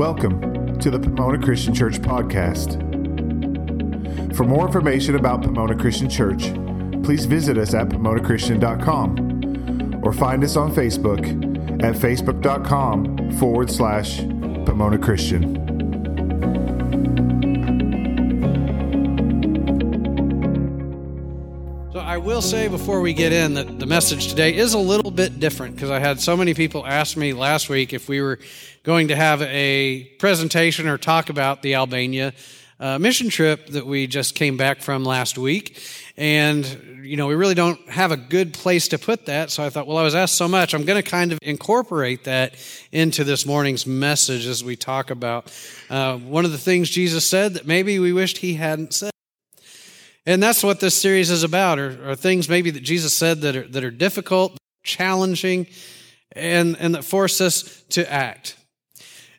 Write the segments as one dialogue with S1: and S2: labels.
S1: Welcome to the Pomona Christian Church podcast. For more information about Pomona Christian Church, please visit us at pomonachristian.com or find us on Facebook at facebook.com forward slash Pomona Christian.
S2: So I will say before we get in that the message today is a little bit different because I had so many people ask me last week if we were going to have a presentation or talk about the Albania uh, mission trip that we just came back from last week. And, you know, we really don't have a good place to put that. So I thought, well, I was asked so much, I'm going to kind of incorporate that into this morning's message as we talk about uh, one of the things Jesus said that maybe we wished he hadn't said. And that's what this series is about, are, are things maybe that Jesus said that are, that are difficult, challenging, and, and that force us to act.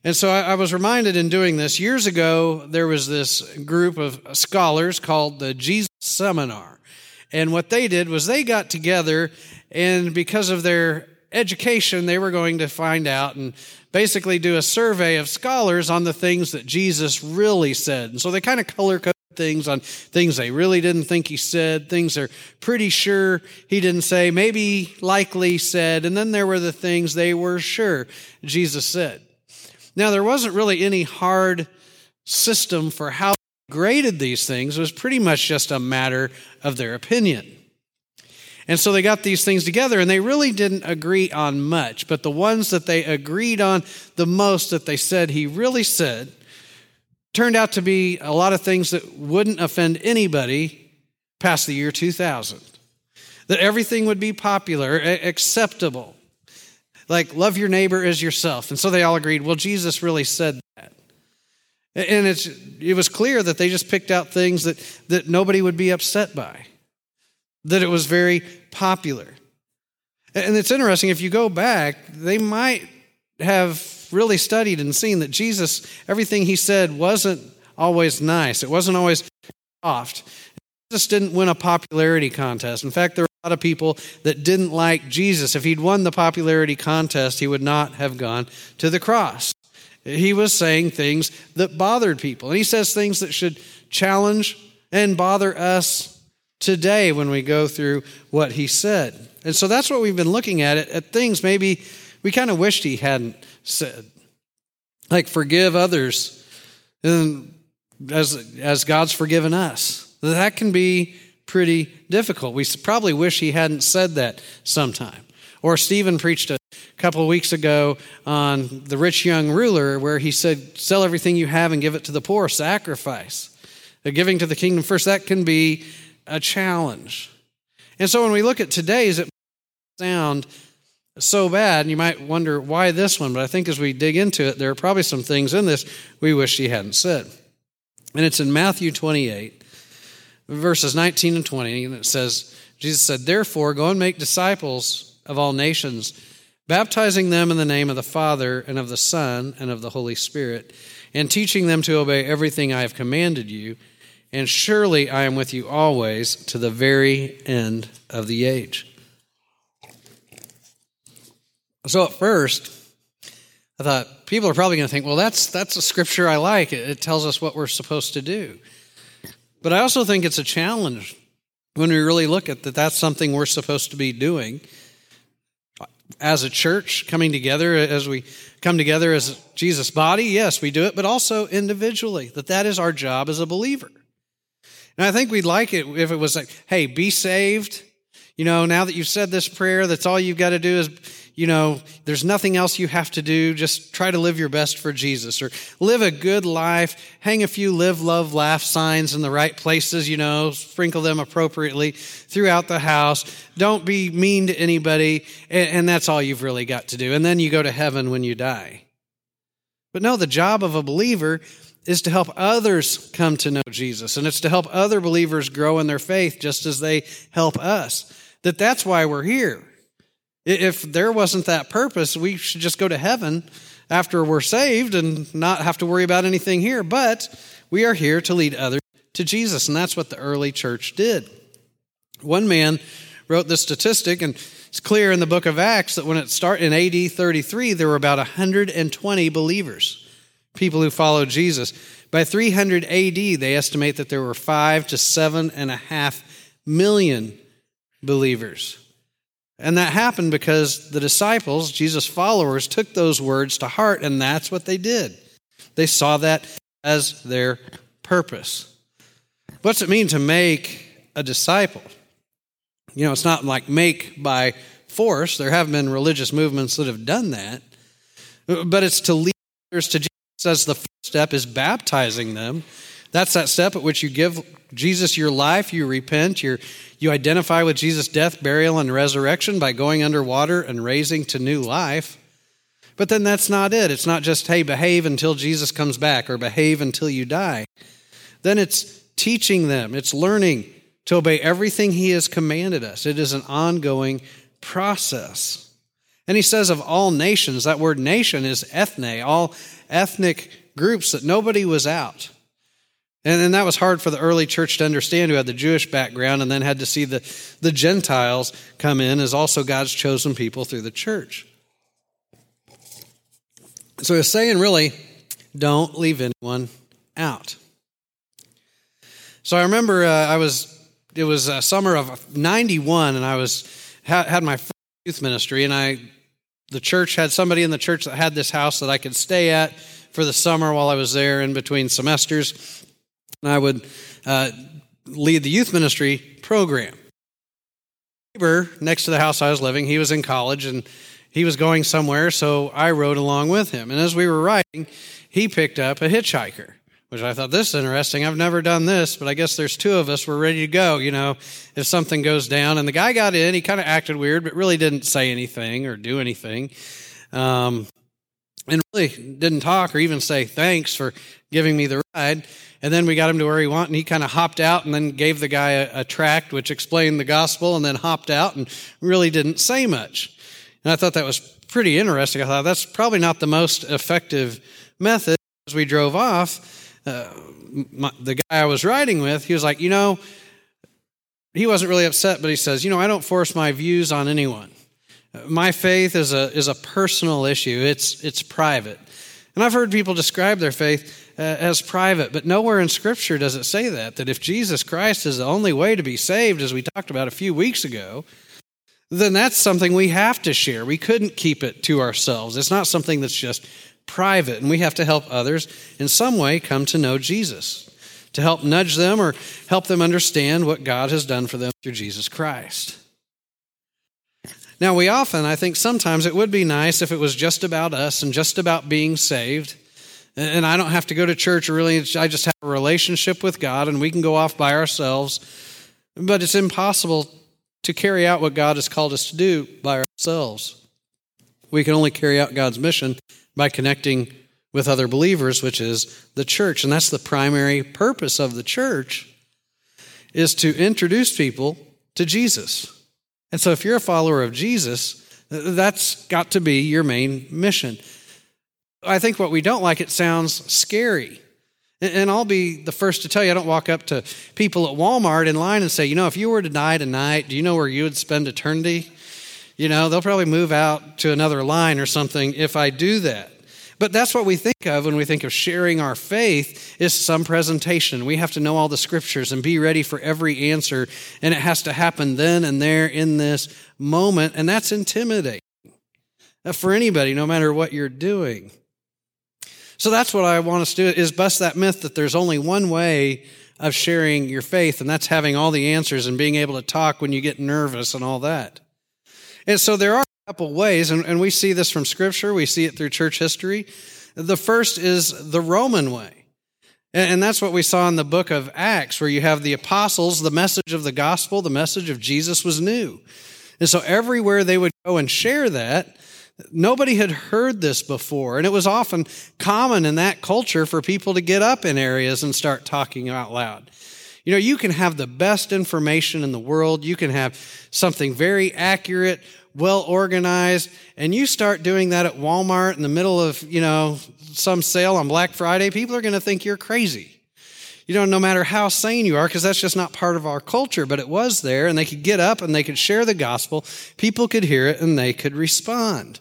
S2: And so I, I was reminded in doing this, years ago, there was this group of scholars called the Jesus Seminar. And what they did was they got together, and because of their education, they were going to find out and basically do a survey of scholars on the things that Jesus really said. And so they kind of color coded things on things they really didn't think he said, things they're pretty sure he didn't say, maybe likely said, and then there were the things they were sure Jesus said. Now, there wasn't really any hard system for how they graded these things, it was pretty much just a matter of their opinion. And so they got these things together and they really didn't agree on much, but the ones that they agreed on the most that they said he really said turned out to be a lot of things that wouldn't offend anybody past the year 2000. That everything would be popular, acceptable. Like, love your neighbor as yourself. And so they all agreed, well, Jesus really said that. And it's, it was clear that they just picked out things that, that nobody would be upset by, that it was very popular. And it's interesting, if you go back, they might have really studied and seen that Jesus, everything he said wasn't always nice. It wasn't always soft. Jesus didn't win a popularity contest. In fact, there were a lot of people that didn't like Jesus. If he'd won the popularity contest, he would not have gone to the cross. He was saying things that bothered people. And he says things that should challenge and bother us today when we go through what he said. And so that's what we've been looking at, at things maybe we kind of wished he hadn't said. Like forgive others and as, as God's forgiven us. That can be pretty difficult. We probably wish he hadn't said that sometime. Or Stephen preached a couple of weeks ago on the rich young ruler where he said, Sell everything you have and give it to the poor, sacrifice. The giving to the kingdom first, that can be a challenge. And so when we look at today's, it sound so bad, and you might wonder why this one, but I think as we dig into it, there are probably some things in this we wish he hadn't said. And it's in Matthew 28, verses 19 and 20, and it says, Jesus said, Therefore, go and make disciples of all nations, baptizing them in the name of the Father, and of the Son, and of the Holy Spirit, and teaching them to obey everything I have commanded you. And surely I am with you always to the very end of the age. So at first, I thought people are probably going to think, well, that's, that's a scripture I like. It, it tells us what we're supposed to do. But I also think it's a challenge when we really look at that that's something we're supposed to be doing as a church coming together as we come together as jesus body yes we do it but also individually that that is our job as a believer and i think we'd like it if it was like hey be saved you know now that you've said this prayer that's all you've got to do is you know, there's nothing else you have to do. Just try to live your best for Jesus or live a good life. Hang a few live, love, laugh signs in the right places, you know, sprinkle them appropriately throughout the house. Don't be mean to anybody. And that's all you've really got to do. And then you go to heaven when you die. But no, the job of a believer is to help others come to know Jesus. And it's to help other believers grow in their faith just as they help us. That that's why we're here. If there wasn't that purpose, we should just go to heaven after we're saved and not have to worry about anything here. But we are here to lead others to Jesus, and that's what the early church did. One man wrote this statistic, and it's clear in the book of Acts that when it started in AD 33, there were about 120 believers people who followed Jesus. By 300 AD, they estimate that there were five to seven and a half million believers. And that happened because the disciples, Jesus' followers, took those words to heart, and that's what they did. They saw that as their purpose. What's it mean to make a disciple? You know, it's not like make by force. There have been religious movements that have done that. But it's to lead others to Jesus as the first step is baptizing them. That's that step at which you give Jesus your life, you repent, you you identify with Jesus' death, burial, and resurrection by going underwater and raising to new life. But then that's not it. It's not just, hey, behave until Jesus comes back or behave until you die. Then it's teaching them, it's learning to obey everything He has commanded us. It is an ongoing process. And he says of all nations, that word nation is ethne, all ethnic groups, that nobody was out. And, and that was hard for the early church to understand who had the Jewish background and then had to see the, the Gentiles come in as also God's chosen people through the church. So he's saying, really, don't leave anyone out. So I remember uh, I was, it was uh, summer of 91, and I was, had, had my youth ministry, and I, the church had somebody in the church that had this house that I could stay at for the summer while I was there in between semesters. And I would uh, lead the youth ministry program. Neighbor next to the house I was living, he was in college and he was going somewhere, so I rode along with him. And as we were riding, he picked up a hitchhiker which I thought this is interesting. I've never done this, but I guess there's two of us. We're ready to go, you know, if something goes down. And the guy got in. He kind of acted weird, but really didn't say anything or do anything. Um, and really didn't talk or even say thanks for giving me the ride. And then we got him to where he wanted, and he kind of hopped out and then gave the guy a, a tract which explained the gospel and then hopped out and really didn't say much. And I thought that was pretty interesting. I thought that's probably not the most effective method. As we drove off, uh, my, the guy I was riding with, he was like, you know, he wasn't really upset, but he says, you know, I don't force my views on anyone. My faith is a is a personal issue. It's it's private, and I've heard people describe their faith uh, as private, but nowhere in Scripture does it say that. That if Jesus Christ is the only way to be saved, as we talked about a few weeks ago, then that's something we have to share. We couldn't keep it to ourselves. It's not something that's just private, and we have to help others in some way come to know Jesus, to help nudge them or help them understand what God has done for them through Jesus Christ. Now, we often, I think sometimes it would be nice if it was just about us and just about being saved. And I don't have to go to church, really. I just have a relationship with God and we can go off by ourselves. But it's impossible to carry out what God has called us to do by ourselves. We can only carry out God's mission by connecting with other believers, which is the church. And that's the primary purpose of the church is to introduce people to Jesus. And so if you're a follower of Jesus, that's got to be your main mission. I think what we don't like, it sounds scary. And I'll be the first to tell you, I don't walk up to people at Walmart in line and say, you know, if you were to die tonight, do you know where you would spend eternity? You know, they'll probably move out to another line or something if I do that. But that's what we think of when we think of sharing our faith is some presentation. We have to know all the scriptures and be ready for every answer and it has to happen then and there in this moment and that's intimidating uh, for anybody no matter what you're doing. So that's what I want us to do is bust that myth that there's only one way of sharing your faith and that's having all the answers and being able to talk when you get nervous and all that. And so there are couple ways, and, and we see this from Scripture, we see it through church history. The first is the Roman way. And, and that's what we saw in the book of Acts, where you have the apostles, the message of the gospel, the message of Jesus was new. And so everywhere they would go and share that, Nobody had heard this before, and it was often common in that culture for people to get up in areas and start talking out loud. You know, you can have the best information in the world, you can have something very accurate, well organized, and you start doing that at Walmart in the middle of, you know, some sale on Black Friday, people are going to think you're crazy. You know, no matter how sane you are, because that's just not part of our culture, but it was there, and they could get up and they could share the gospel, people could hear it, and they could respond.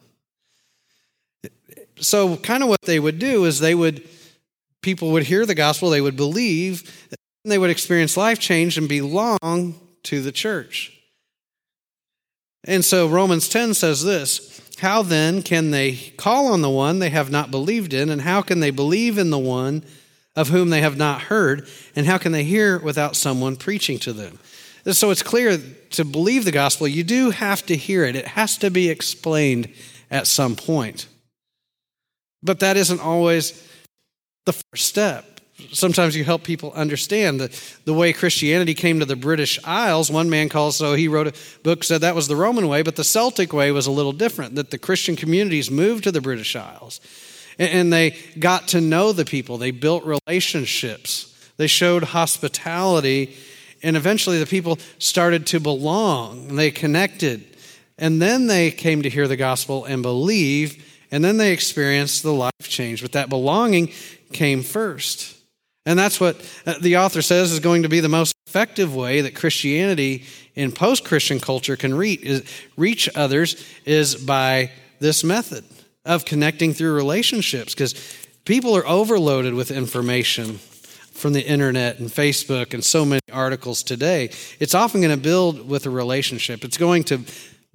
S2: so, kind of what they would do is they would, people would hear the gospel, they would believe, and they would experience life change and belong to the church. And so Romans 10 says this How then can they call on the one they have not believed in? And how can they believe in the one of whom they have not heard? And how can they hear without someone preaching to them? So it's clear to believe the gospel, you do have to hear it, it has to be explained at some point. But that isn't always the first step. Sometimes you help people understand the, the way Christianity came to the British Isles. One man calls, so he wrote a book, said that was the Roman way, but the Celtic way was a little different, that the Christian communities moved to the British Isles and, and they got to know the people. They built relationships, they showed hospitality, and eventually the people started to belong. They connected. And then they came to hear the gospel and believe and then they experienced the life change. But that belonging came first. And that's what uh, the author says is going to be the most effective way that Christianity in post Christian culture can reach, is, reach others is by this method of connecting through relationships because people are overloaded with information from the internet and Facebook and so many articles today. It's often going to build with a relationship, it's going to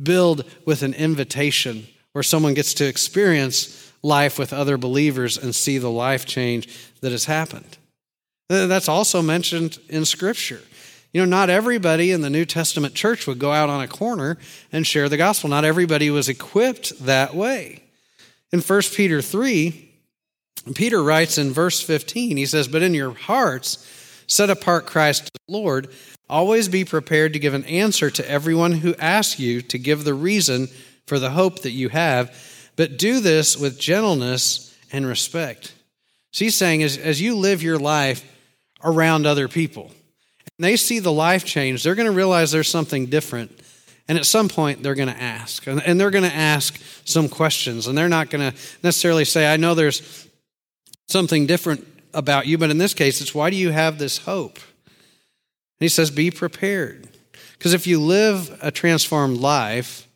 S2: build with an invitation where someone gets to experience life with other believers and see the life change that has happened. That's also mentioned in Scripture. You know, not everybody in the New Testament church would go out on a corner and share the gospel. Not everybody was equipped that way. In 1 Peter 3, Peter writes in verse 15, he says, But in your hearts, set apart Christ the Lord. Always be prepared to give an answer to everyone who asks you to give the reason for the hope that you have, but do this with gentleness and respect. So he's saying, as, as you live your life around other people, and they see the life change, they're going to realize there's something different. And at some point, they're going to ask. And they're going to ask some questions. And they're not going to necessarily say, I know there's something different about you, but in this case, it's why do you have this hope? And he says, Be prepared. Because if you live a transformed life,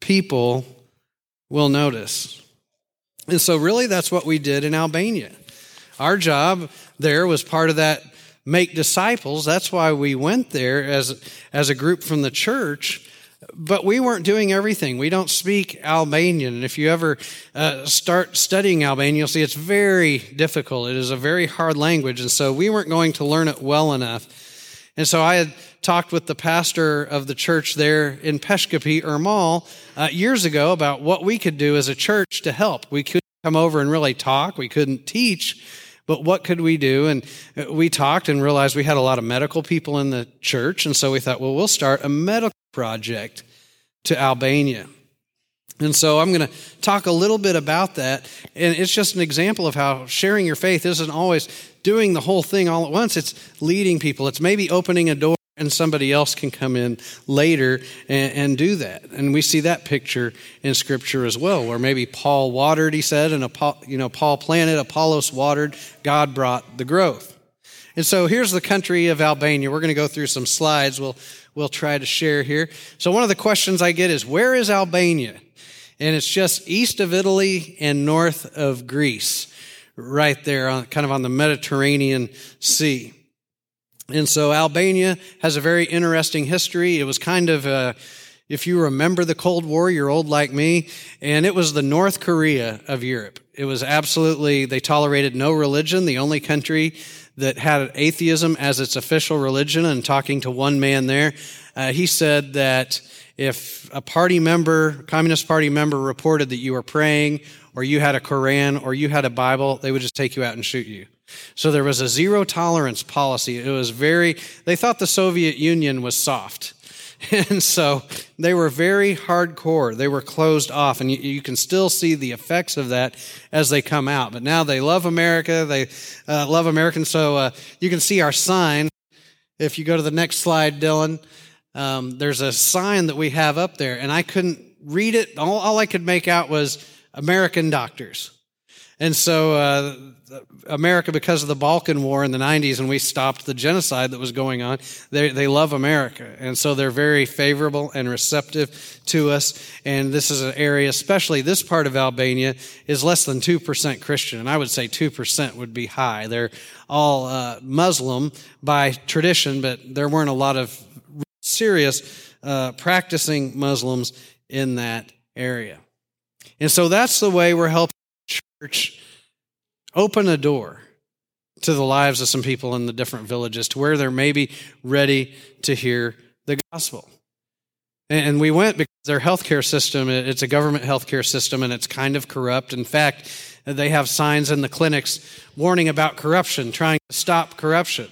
S2: people will notice. And so, really, that's what we did in Albania. Our job there was part of that make disciples. That's why we went there as, as a group from the church. But we weren't doing everything. We don't speak Albanian. And if you ever uh, start studying Albanian, you'll see it's very difficult. It is a very hard language. And so we weren't going to learn it well enough. And so I had talked with the pastor of the church there in Peshkopi, Ermal, uh, years ago about what we could do as a church to help. We couldn't come over and really talk, we couldn't teach, but what could we do? And uh, we talked and realized we had a lot of medical people in the church, and so we thought, well, we'll start a medical project to Albania. And so I'm going to talk a little bit about that. And it's just an example of how sharing your faith isn't always doing the whole thing all at once. It's leading people. It's maybe opening a door and somebody else can come in later and, and, do that. And we see that picture in Scripture as well, where maybe Paul watered, he said, and you know Paul planted, Apollos watered, God brought the growth. And so here's the country of Albania. We're going to go through some slides. We'll we'll try to share here. So one of the questions I get is, where is Albania? And it's just east of Italy and north of Greece, right there, on, kind of on the Mediterranean Sea. And so Albania has a very interesting history. It was kind of, uh, if you remember the Cold War, you're old like me, and it was the North Korea of Europe. It was absolutely, they tolerated no religion. The only country that had atheism as its official religion, and talking to one man there, uh, he said that if a party member, Communist Party member, reported that you were praying, or you had a Koran, or you had a Bible, they would just take you out and shoot you. So there was a zero tolerance policy. It was very, they thought the Soviet Union was soft. And so they were very hardcore. They were closed off. And you, you, can still see the effects of that as they come out. But now they love America. They uh, love Americans. So uh, you can see our sign. If you go to the next slide, Dylan, um, there's a sign that we have up there. And I couldn't read it. All, all I could make out was American doctors. And so, uh, America, because of the Balkan War in the 90s, and we stopped the genocide that was going on, they, they love America. And so they're very favorable and receptive to us. And this is an area, especially this part of Albania, is less than 2% Christian. And I would say 2% would be high. They're all uh, Muslim by tradition, but there weren't a lot of serious uh, practicing Muslims in that area. And so that's the way we're helping church open a door to the lives of some people in the different villages to where they're maybe ready to hear the gospel. And we went because their healthcare system, it's a government healthcare system and it's kind of corrupt. In fact, they have signs in the clinics warning about corruption, trying to stop corruption.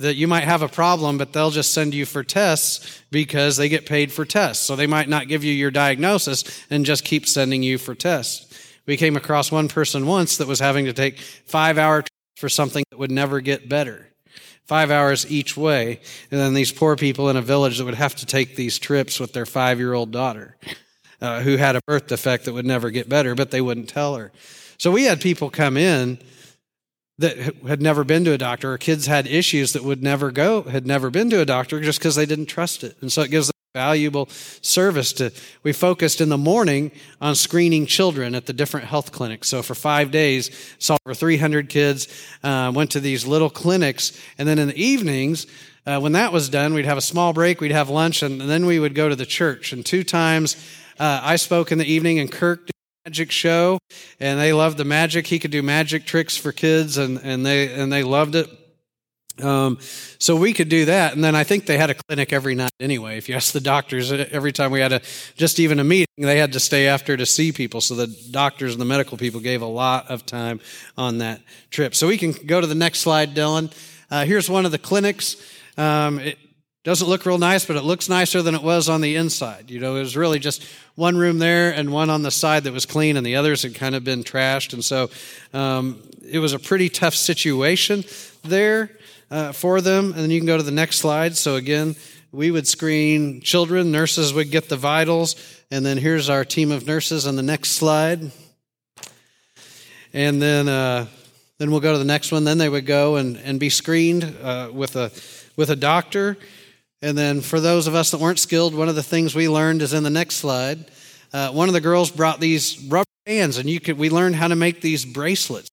S2: That you might have a problem, but they'll just send you for tests because they get paid for tests. So they might not give you your diagnosis and just keep sending you for tests. We came across one person once that was having to take five hours for something that would never get better. Five hours each way. And then these poor people in a village that would have to take these trips with their five year old daughter uh, who had a birth defect that would never get better, but they wouldn't tell her. So we had people come in that had never been to a doctor, or kids had issues that would never go, had never been to a doctor just because they didn't trust it. And so it gives them valuable service to we focused in the morning on screening children at the different health clinics. So for five days saw over 300 kids uh, went to these little clinics. And then in the evenings uh, when that was done we'd have a small break we'd have lunch and, and then we would go to the church. And two times uh, i spoke in the evening and kirk magic show and they loved the magic he could do magic tricks for kids and, and they and they loved it um, so we could do that. And then I think they had a clinic every night anyway. If you ask the doctors, every time we had a, just even a meeting, they had to stay after to see people. So the doctors and the medical people gave a lot of time on that trip. So we can go to the next slide, Dylan. Uh, here's one of the clinics. Um, it doesn't look real nice, but it looks nicer than it was on the inside. You know, it was really just one room there and one on the side that was clean, and the others had kind of been trashed. And so um, it was a pretty tough situation there uh, for them. And then you can go to the next slide. So again, we would screen children, nurses would get the vitals, and then here's our team of nurses on the next slide. And then, uh, then we'll go to the next one. Then they would go and, and be screened uh, with a with a doctor. And then for those of us that weren't skilled, one of the things we learned is in the next slide. Uh, one of the girls brought these rubber bands, and you could we learned how to make these bracelets.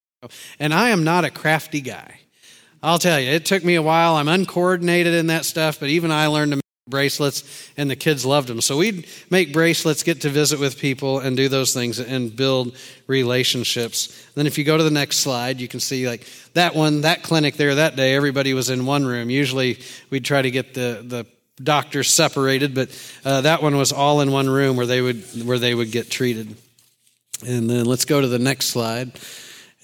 S2: And I am not a crafty guy. I'll tell you, it took me a while. I'm uncoordinated in that stuff, but even I learned to bracelets, and the kids loved them. So we'd make bracelets, get to visit with people, and do those things and build relationships. Then, if you go to the next slide, you can see like that one, that clinic there that day, everybody was in one room. Usually we'd try to get the, the doctors separated, but uh, that one was all in one room where they would where they would get treated. And then let's go to the next slide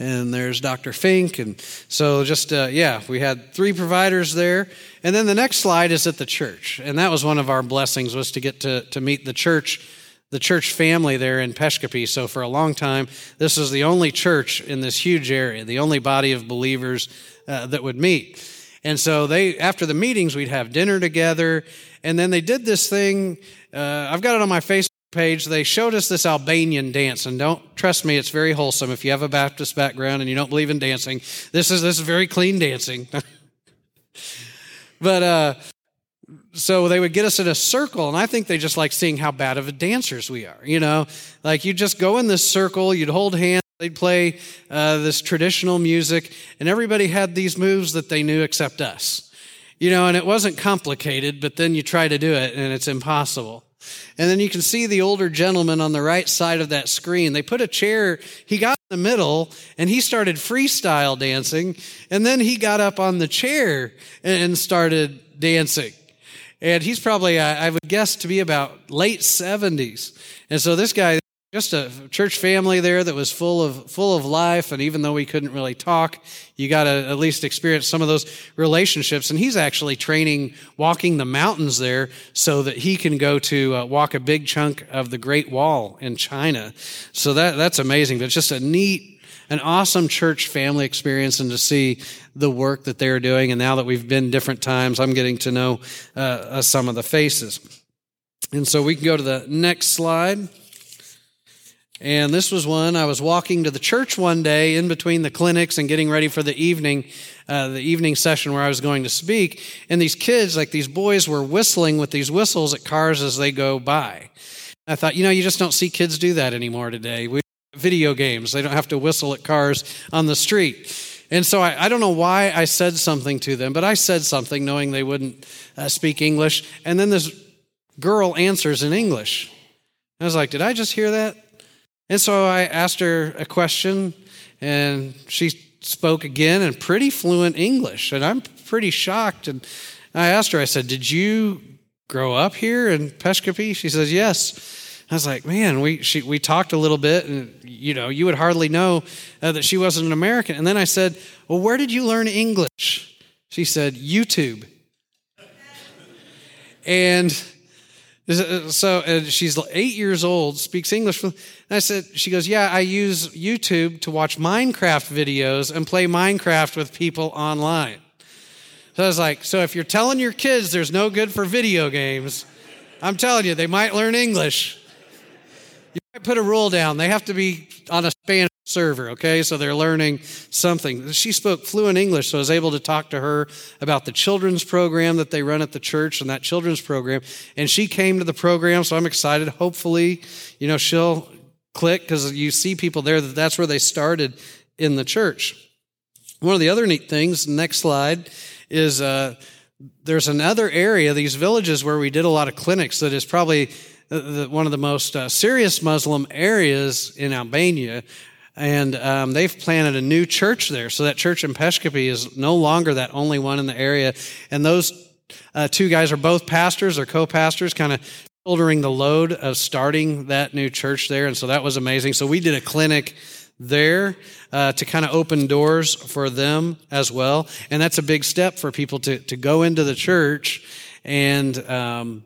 S2: and there's Dr. Fink. And so, just, uh, yeah, we had three providers there. And then the next slide is at the church. And that was one of our blessings was to get to, to meet the church, the church family there in Peshkopi. So for a long time, this was the only church in this huge area, the only body of believers uh, that would meet. And so they, after the meetings, we'd have dinner together. And then they did this thing. Uh, I've got it on my Facebook page, they showed us this Albanian dance, and don't trust me, it's very wholesome. If you have a Baptist background and you don't believe in dancing, this is this is very clean dancing. but uh, so they would get us in a circle, and I think they just like seeing how bad of a dancers we are. You know, like you just go in this circle, you'd hold hands. They'd play uh, this traditional music, and everybody had these moves that they knew except us. You know, and it wasn't complicated, but then you try to do it, and it's impossible. And then you can see the older gentleman on the right side of that screen. They put a chair, he got in the middle and he started freestyle dancing. And then he got up on the chair and started dancing. And he's probably, I would guess, to be about late 70s. And so this guy, just a church family there that was full of full of life and even though we couldn't really talk you got to at least experience some of those relationships. And he's actually training walking the mountains there so that he can go to uh, walk a big chunk of the great wall in china. So that that's amazing. But it's just a neat an awesome church family experience and to see the work that they're doing. And now that we've been different times i'm getting to know uh, uh, some of the faces. And so we can go to the next slide And this was one I was walking to the church one day in between the clinics and getting ready for the evening, uh, the evening session where I was going to speak. And these kids, like these boys, were whistling with these whistles at cars as they go by. I thought, you know, you just don't see kids do that anymore today. We video games. They don't have to whistle at cars on the street. And so I, I, don't know why I said something to them, but I said something knowing they wouldn't uh, speak English. And then this girl answers in English. I was like, did I just hear that? And so I asked her a question, and she spoke again in pretty fluent English. And I'm pretty shocked. And I asked her, I said, Did you grow up here in Peshkopi? She says, Yes. I was like, man, we she, we talked a little bit, and you know, you would hardly know uh, that she wasn't an American. And then I said, well, where did you learn English? She said, YouTube. and Uh, so and she's eight years old, speaks English. And I said, she goes, yeah, I use YouTube to watch Minecraft videos and play Minecraft with people online. So I was like, so if you're telling your kids there's no good for video games, I'm telling you, they might learn English. Might put a rule down. They have to be on a Spanish server, okay? So they're learning something. She spoke fluent English, so I was able to talk to her about the children's program that they run at the church and that children's program. And she came to the program, so I'm excited. Hopefully, you know, she'll click because you see people there that that's where they started in the church. One of the other neat things, next slide, is uh, there's another area, these villages where we did a lot of clinics that is probably the, one of the most uh, serious Muslim areas in Albania. And um, they've planted a new church there. So that church in Peshkopi is no longer that only one in the area. And those uh, two guys are both pastors or co pastors, kind of shouldering the load of starting that new church there. And so that was amazing. So we did a clinic there uh, to kind of open doors for them as well. And that's a big step for people to, to go into the church and um,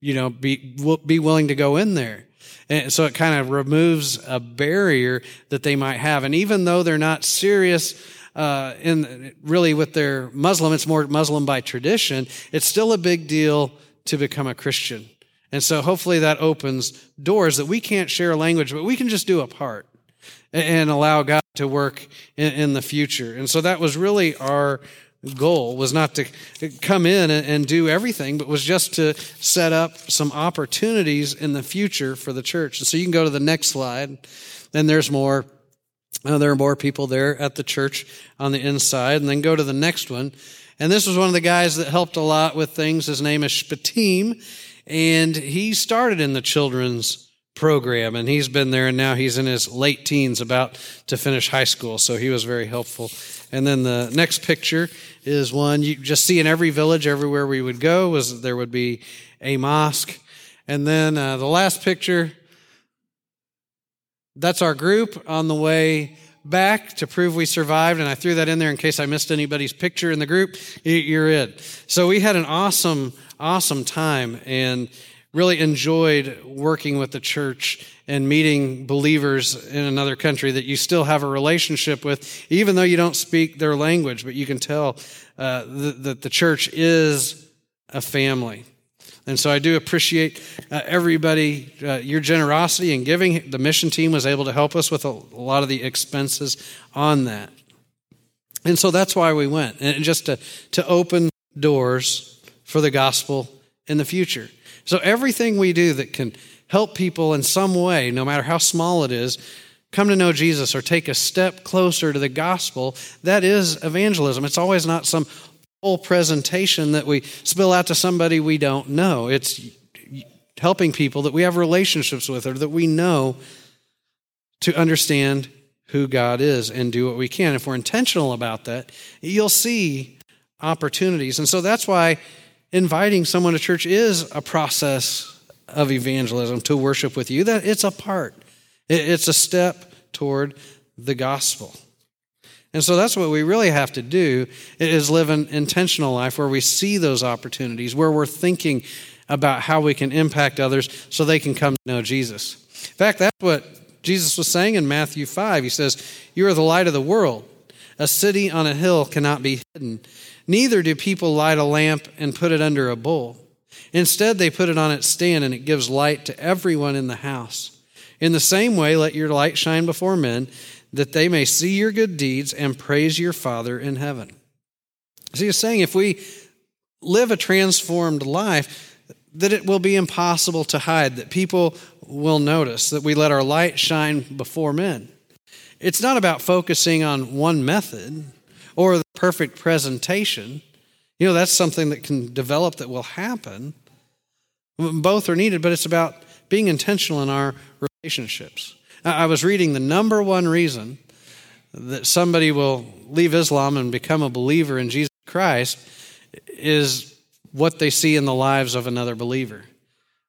S2: you know, be, be willing to go in there. And so it kind of removes a barrier that they might have. And even though they're not serious, uh, in really with their Muslim, it's more Muslim by tradition, it's still a big deal to become a Christian. And so hopefully that opens doors that we can't share language, but we can just do a part and allow God to work in, in the future. And so that was really our goal was not to come in and do everything, but was just to set up some opportunities in the future for the church. And so you can go to the next slide. Then there's more. Uh, there are more people there at the church on the inside. And then go to the next one. And this was one of the guys that helped a lot with things. His name is Shapatim. And he started in the children's program and he's been there and now he's in his late teens about to finish high school so he was very helpful and then the next picture is one you just see in every village everywhere we would go was there would be a mosque. And then uh, the last picture that's our group on the way back to prove we survived. And i threw that in there in case i missed anybody's picture in the group. You're it. So we had an awesome awesome time. And really enjoyed working with the church and meeting believers in another country that you still have a relationship with, even though you don't speak their language, but you can tell uh, that the church is a family. And so I do appreciate uh, everybody, uh, your generosity in giving. The mission team was able to help us with a, a lot of the expenses on that. And so that's why we went, and just to, to open doors for the gospel in the future. So everything we do that can help people in some way, no matter how small it is, come to know Jesus or take a step closer to the gospel, that is evangelism. It's always not some whole presentation that we spill out to somebody we don't know. It's helping people that we have relationships with or that we know to understand who God is and do what we can. If we're intentional about that, you'll see opportunities. And so that's why inviting someone to church is a process of evangelism to worship with you. That it's a part. It's a step toward the gospel. And so that's what we really have to do is live an intentional life where we see those opportunities, where we're thinking about how we can impact others so they can come to know Jesus. In fact, that's what Jesus was saying in Matthew 5. He says, You are the light of the world. A city on a hill cannot be hidden. Neither do people light a lamp and put it under a bowl. Instead, they put it on its stand and it gives light to everyone in the house. In the same way, let your light shine before men, that they may see your good deeds and praise your Father in heaven. So he's saying if we live a transformed life, that it will be impossible to hide, that people will notice, that we let our light shine before men. It's not about focusing on one method or the perfect presentation. You know, that's something that can develop that will happen. Both are needed, but it's about being intentional in our relationships. I was reading the number one reason that somebody will leave Islam and become a believer in Jesus Christ is what they see in the lives of another believer.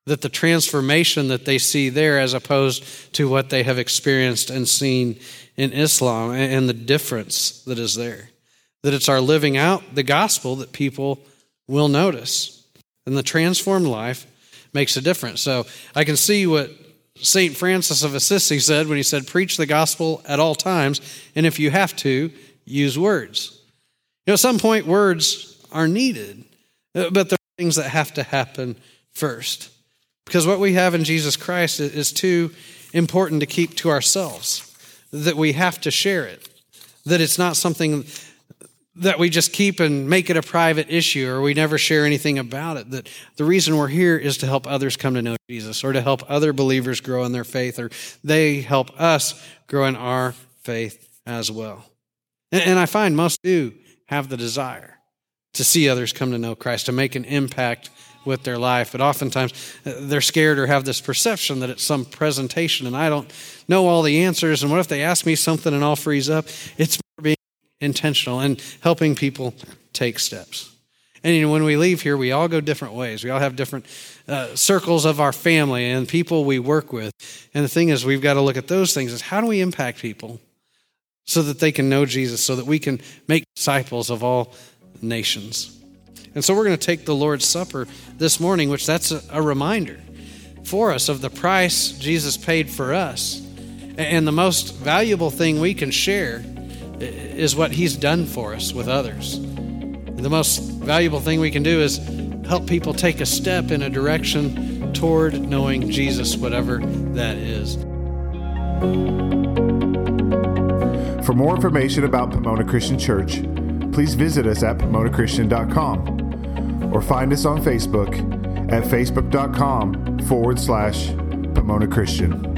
S2: That the transformation that they see there, as opposed to what they have experienced and seen in Islam, and the difference that is there. That it's our living out the gospel that people will notice. And the transformed life makes a difference. So I can see what St. Francis of Assisi said when he said, Preach the gospel at all times, and if you have to, use words. You know, at some point, words are needed, uh, but there are things that have to happen first. Because what we have in Jesus Christ is too important to keep to ourselves, that we have to share it, that it's not something that we just keep and make it a private issue or we never share anything about it. That the reason we're here is to help others come to know Jesus or to help other believers grow in their faith or they help us grow in our faith as well. And, I find most do have the desire to see others come to know Christ, to make an impact with their life. But oftentimes uh, they're scared or have this perception that it's some presentation and I don't know all the answers. And what if they ask me something and I'll freeze up? It's intentional and helping people take steps. And you know, when we leave here, we all go different ways. We all have different uh, circles of our family and people we work with. And the thing is, we've got to look at those things is how do we impact people so that they can know Jesus, so that we can make disciples of all nations. And so we're going to take the Lord's Supper this morning, which that's a, a reminder for us of the price Jesus paid for us. And the most valuable thing we can share is what He's done for us with others. And the most valuable thing we can do is help people take a step in a direction toward knowing Jesus, whatever that is.
S1: For more information about Pomona Christian Church, please visit us at PomonaChristian.com or find us on Facebook at Facebook.com forward slash Pomona Christian.